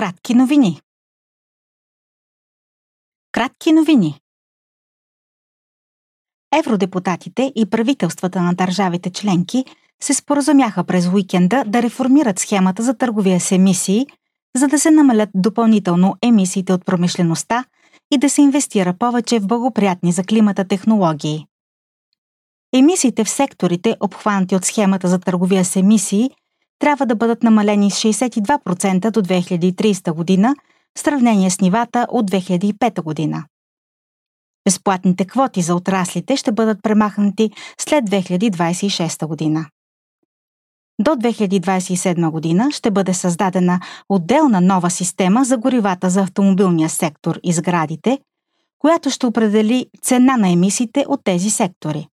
Кратки новини. Кратки новини. Евродепутатите и правителствата на държавите членки се споразумяха през уикенда да реформират схемата за търговия с емисии, за да се намалят допълнително емисиите от промишлеността и да се инвестира повече в благоприятни за климата технологии. Емисиите в секторите, обхванати от схемата за търговия с емисии, трябва да бъдат намалени с 62% до 2030 година в сравнение с нивата от 2005 година. Безплатните квоти за отраслите ще бъдат премахнати след 2026 година. До 2027 година ще бъде създадена отделна нова система за горивата за автомобилния сектор и сградите, която ще определи цена на емисиите от тези сектори.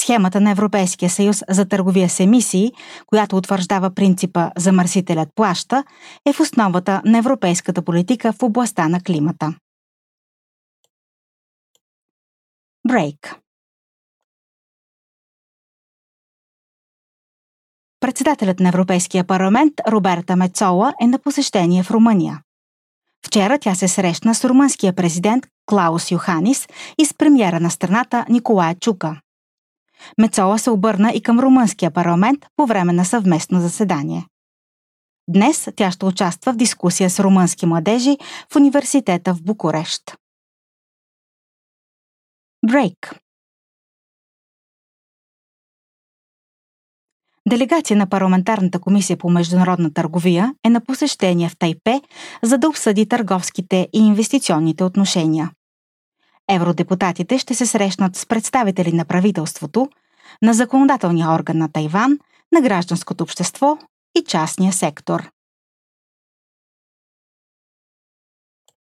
Схемата на Европейския съюз за търговия с емисии, която утвърждава принципа замърсителят плаща, е в основата на европейската политика в областта на климата. Брейк Председателят на Европейския парламент Роберта Мецола е на посещение в Румъния. Вчера тя се срещна с румънския президент Клаус Йоханис и с премьера на страната Николая Чука. Мецола се обърна и към румънския парламент по време на съвместно заседание. Днес тя ще участва в дискусия с румънски младежи в университета в Букурещ. Брейк Делегация на парламентарната комисия по международна търговия е на посещение в Тайпе, за да обсъди търговските и инвестиционните отношения. Евродепутатите ще се срещнат с представители на правителството, на законодателния орган на Тайван, на гражданското общество и частния сектор.